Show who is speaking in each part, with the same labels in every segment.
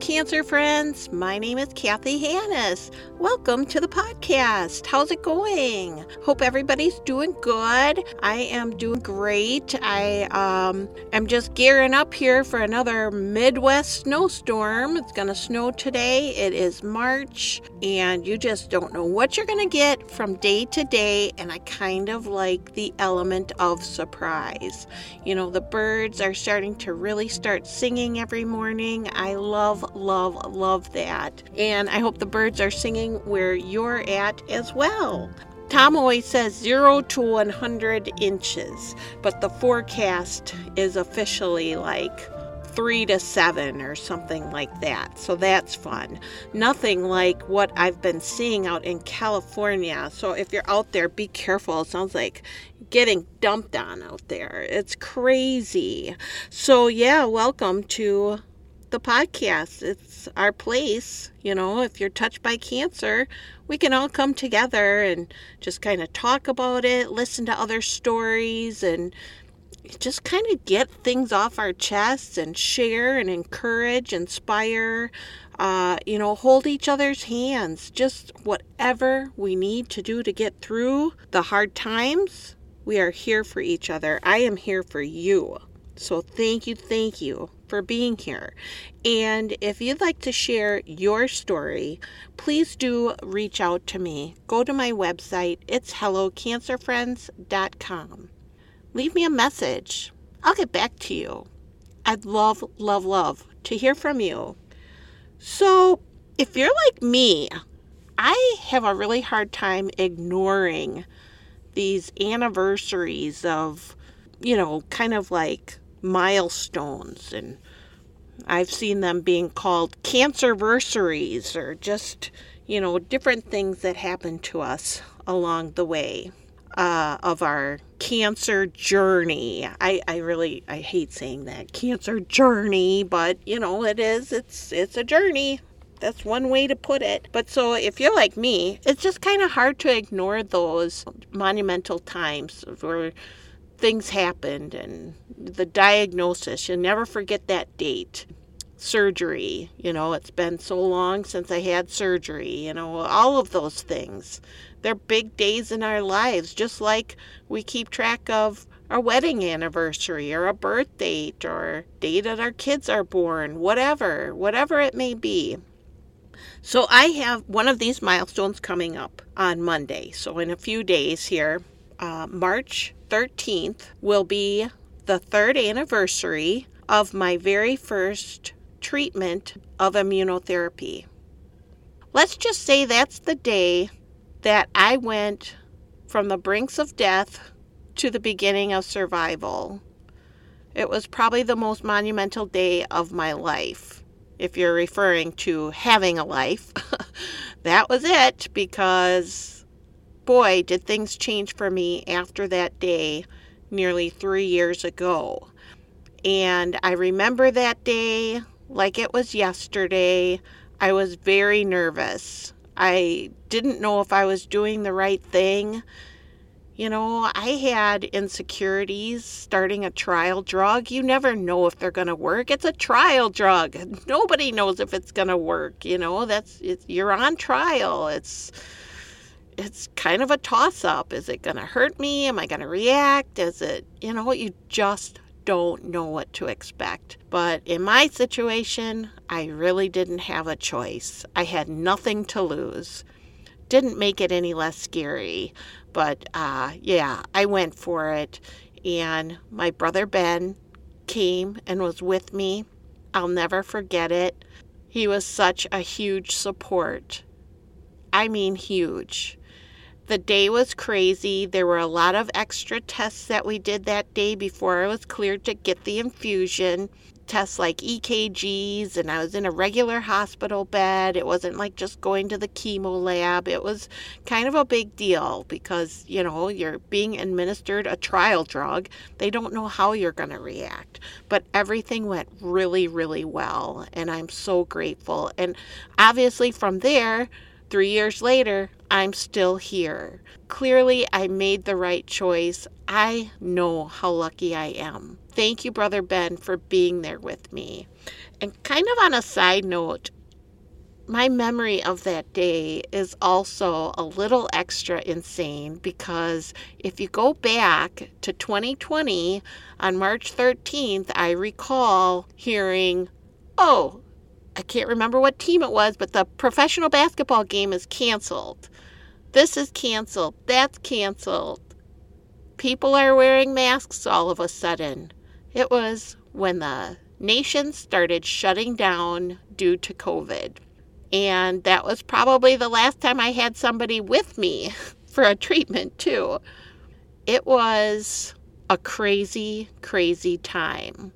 Speaker 1: Cancer friends. My name is Kathy Hannis. Welcome to the podcast. How's it going? Hope everybody's doing good. I am doing great. I um, am just gearing up here for another Midwest snowstorm. It's going to snow today. It is March, and you just don't know what you're going to get from day to day. And I kind of like the element of surprise. You know, the birds are starting to really start singing every morning. I love, love, love that. And I hope the birds are singing where you're at as well. Tom always says 0 to 100 inches, but the forecast is officially like 3 to 7 or something like that. So that's fun. Nothing like what I've been seeing out in California. So if you're out there, be careful. It sounds like getting dumped on out there. It's crazy. So, yeah, welcome to the podcast. It's our place. You know, if you're touched by cancer, we can all come together and just kind of talk about it, listen to other stories, and just kind of get things off our chests and share and encourage, inspire, uh, you know, hold each other's hands. Just whatever we need to do to get through the hard times, we are here for each other. I am here for you. So thank you, thank you for being here. And if you'd like to share your story, please do reach out to me. Go to my website, it's hellocancerfriends.com. Leave me a message. I'll get back to you. I'd love, love, love to hear from you. So, if you're like me, I have a really hard time ignoring these anniversaries of, you know, kind of like milestones and I've seen them being called cancerversaries or just, you know, different things that happen to us along the way uh, of our cancer journey. I, I really I hate saying that cancer journey, but you know it is. It's it's a journey. That's one way to put it. But so if you're like me, it's just kind of hard to ignore those monumental times where things happened and the diagnosis. You'll never forget that date. Surgery, you know, it's been so long since I had surgery, you know, all of those things. They're big days in our lives, just like we keep track of our wedding anniversary or a birth date or day that our kids are born, whatever, whatever it may be. So I have one of these milestones coming up on Monday. So in a few days here, uh, March 13th will be the third anniversary of my very first treatment of immunotherapy. Let's just say that's the day that I went from the brinks of death to the beginning of survival. It was probably the most monumental day of my life. If you're referring to having a life, that was it because boy, did things change for me after that day nearly three years ago. And I remember that day like it was yesterday. I was very nervous. I didn't know if I was doing the right thing. You know, I had insecurities starting a trial drug. You never know if they're going to work. It's a trial drug. Nobody knows if it's going to work, you know. That's you're on trial. It's it's kind of a toss up. Is it going to hurt me? Am I going to react? Is it, you know, you just don't know what to expect. But in my situation, I really didn't have a choice. I had nothing to lose. Didn't make it any less scary. But uh, yeah, I went for it. And my brother Ben came and was with me. I'll never forget it. He was such a huge support. I mean, huge. The day was crazy. There were a lot of extra tests that we did that day before I was cleared to get the infusion. Tests like EKGs, and I was in a regular hospital bed. It wasn't like just going to the chemo lab. It was kind of a big deal because, you know, you're being administered a trial drug. They don't know how you're going to react. But everything went really, really well, and I'm so grateful. And obviously, from there, Three years later, I'm still here. Clearly, I made the right choice. I know how lucky I am. Thank you, Brother Ben, for being there with me. And kind of on a side note, my memory of that day is also a little extra insane because if you go back to 2020 on March 13th, I recall hearing, oh, I can't remember what team it was, but the professional basketball game is canceled. This is canceled. That's canceled. People are wearing masks all of a sudden. It was when the nation started shutting down due to COVID. And that was probably the last time I had somebody with me for a treatment, too. It was a crazy, crazy time.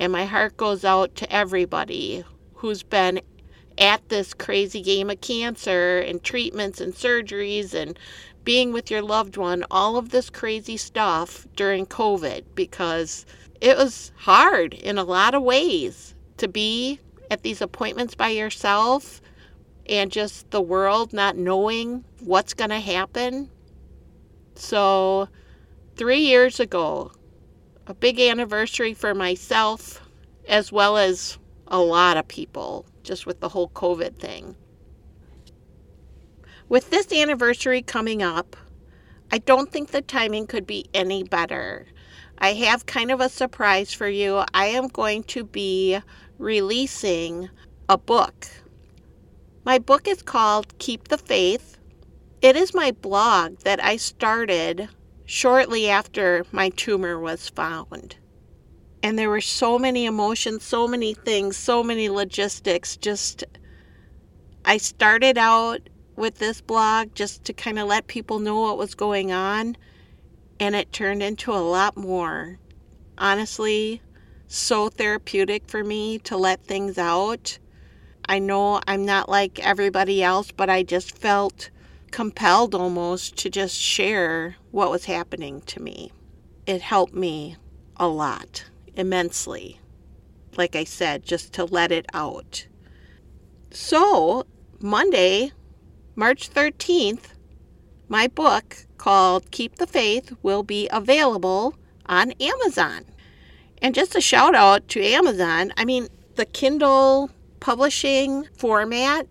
Speaker 1: And my heart goes out to everybody who's been at this crazy game of cancer and treatments and surgeries and being with your loved one, all of this crazy stuff during COVID because it was hard in a lot of ways to be at these appointments by yourself and just the world not knowing what's going to happen. So, three years ago, a big anniversary for myself as well as a lot of people just with the whole COVID thing. With this anniversary coming up, I don't think the timing could be any better. I have kind of a surprise for you. I am going to be releasing a book. My book is called Keep the Faith. It is my blog that I started shortly after my tumor was found. And there were so many emotions, so many things, so many logistics. Just, I started out with this blog just to kind of let people know what was going on, and it turned into a lot more. Honestly, so therapeutic for me to let things out. I know I'm not like everybody else, but I just felt compelled almost to just share what was happening to me. It helped me a lot, immensely. Like I said, just to let it out. So, Monday, March 13th, my book called Keep the Faith will be available on Amazon. And just a shout out to Amazon. I mean, the Kindle publishing format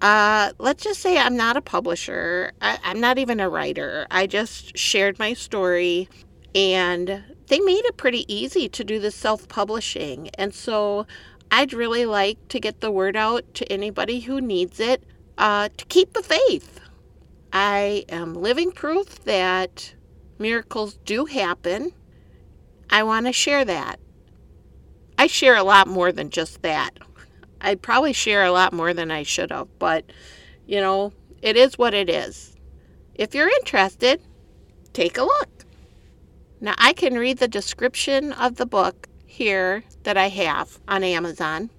Speaker 1: uh, let's just say I'm not a publisher. I, I'm not even a writer. I just shared my story and they made it pretty easy to do the self publishing. And so I'd really like to get the word out to anybody who needs it uh, to keep the faith. I am living proof that miracles do happen. I want to share that. I share a lot more than just that. I probably share a lot more than I should have, but you know, it is what it is. If you're interested, take a look. Now, I can read the description of the book here that I have on Amazon,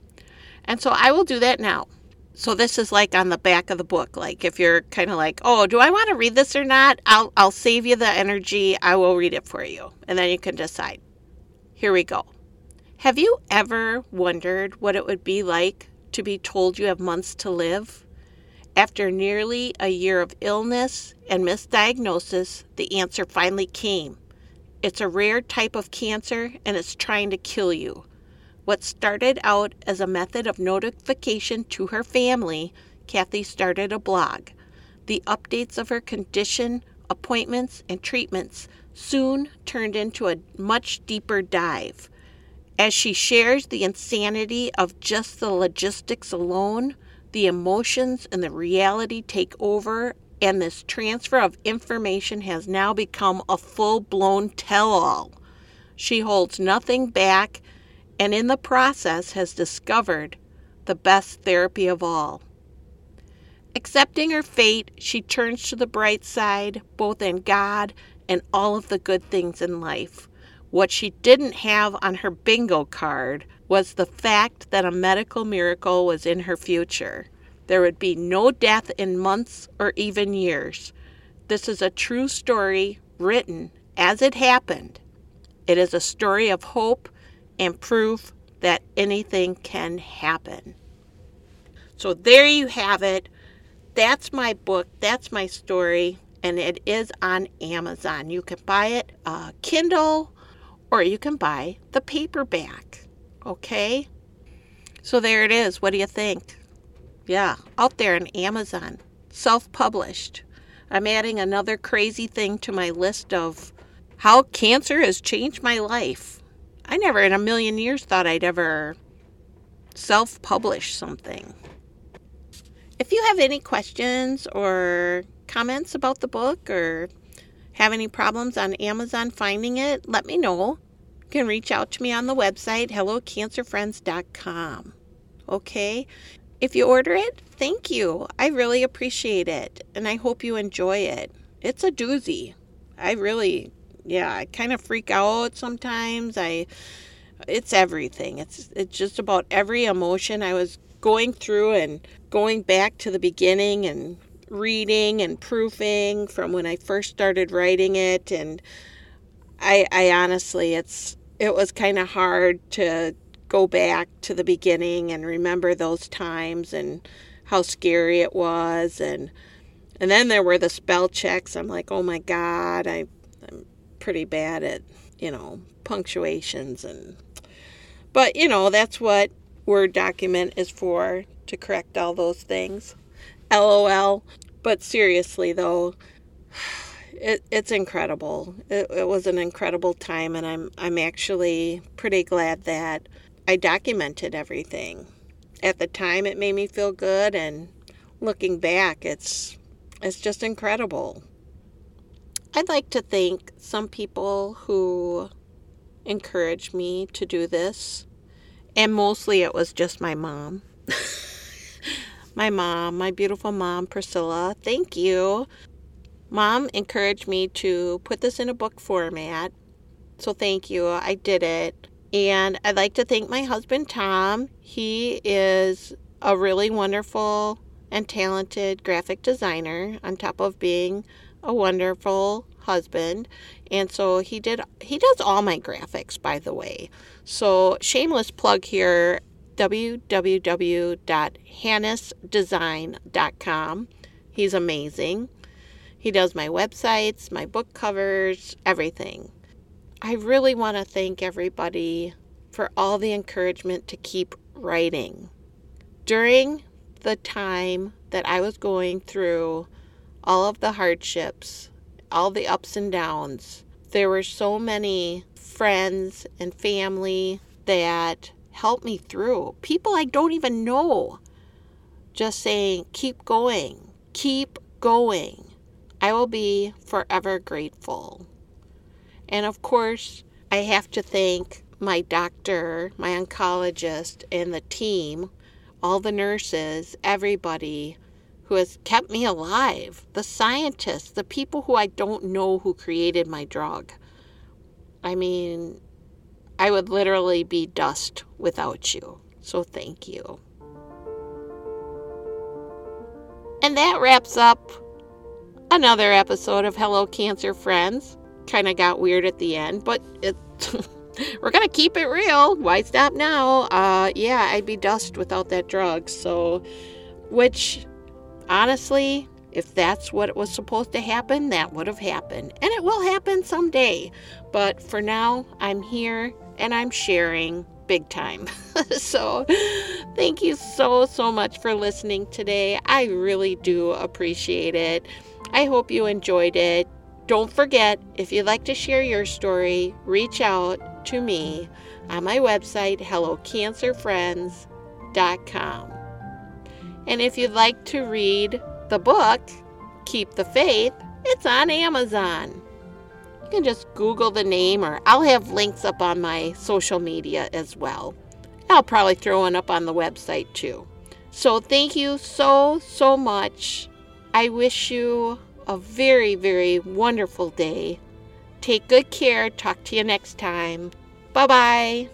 Speaker 1: and so I will do that now. So this is like on the back of the book. Like if you're kind of like, "Oh, do I want to read this or not?" I'll I'll save you the energy. I will read it for you, and then you can decide. Here we go. Have you ever wondered what it would be like to be told you have months to live? After nearly a year of illness and misdiagnosis, the answer finally came. It's a rare type of cancer and it's trying to kill you. What started out as a method of notification to her family, Kathy started a blog. The updates of her condition, appointments, and treatments soon turned into a much deeper dive. As she shares the insanity of just the logistics alone, the emotions and the reality take over, and this transfer of information has now become a full blown tell all. She holds nothing back and in the process has discovered the best therapy of all. Accepting her fate, she turns to the bright side, both in God and all of the good things in life. What she didn't have on her bingo card was the fact that a medical miracle was in her future. There would be no death in months or even years. This is a true story written as it happened. It is a story of hope and proof that anything can happen. So there you have it that's my book. That's my story. And it is on Amazon. You can buy it uh, Kindle or you can buy the paperback. Okay? So there it is. What do you think? Yeah, out there on Amazon, self published. I'm adding another crazy thing to my list of how cancer has changed my life. I never in a million years thought I'd ever self publish something. If you have any questions or comments about the book or have any problems on Amazon finding it, let me know. You can reach out to me on the website hellocancerfriends.com. Okay? If you order it, thank you. I really appreciate it and I hope you enjoy it. It's a doozy. I really yeah, I kind of freak out sometimes. I it's everything. It's it's just about every emotion I was going through and going back to the beginning and reading and proofing from when I first started writing it and I I honestly it's it was kind of hard to go back to the beginning and remember those times and how scary it was and and then there were the spell checks. I'm like, "Oh my god, I I'm pretty bad at, you know, punctuations and but, you know, that's what Word document is for to correct all those things. LOL. But seriously, though, it, it's incredible. It, it was an incredible time, and I'm I'm actually pretty glad that I documented everything. At the time, it made me feel good, and looking back, it's it's just incredible. I'd like to thank some people who encouraged me to do this. And mostly it was just my mom. my mom, my beautiful mom, Priscilla. Thank you. Mom encouraged me to put this in a book format. So thank you. I did it. And I'd like to thank my husband, Tom. He is a really wonderful and talented graphic designer, on top of being a wonderful husband and so he did he does all my graphics by the way so shameless plug here www.hannisdesign.com he's amazing he does my websites my book covers everything i really want to thank everybody for all the encouragement to keep writing during the time that i was going through all of the hardships all the ups and downs. There were so many friends and family that helped me through. People I don't even know. Just saying, keep going, keep going. I will be forever grateful. And of course, I have to thank my doctor, my oncologist, and the team, all the nurses, everybody who has kept me alive, the scientists, the people who I don't know who created my drug. I mean, I would literally be dust without you. So thank you. And that wraps up another episode of Hello Cancer Friends. Kind of got weird at the end, but it we're gonna keep it real. Why stop now? Uh, yeah, I'd be dust without that drug. So, which honestly, if that's what was supposed to happen, that would have happened. And it will happen someday. But for now, I'm here and I'm sharing big time. so, thank you so, so much for listening today. I really do appreciate it. I hope you enjoyed it. Don't forget, if you'd like to share your story, reach out to me on my website, hellocancerfriends.com. And if you'd like to read the book, Keep the Faith, it's on Amazon. You can just Google the name, or I'll have links up on my social media as well. I'll probably throw one up on the website too. So, thank you so, so much. I wish you a very, very wonderful day. Take good care. Talk to you next time. Bye bye.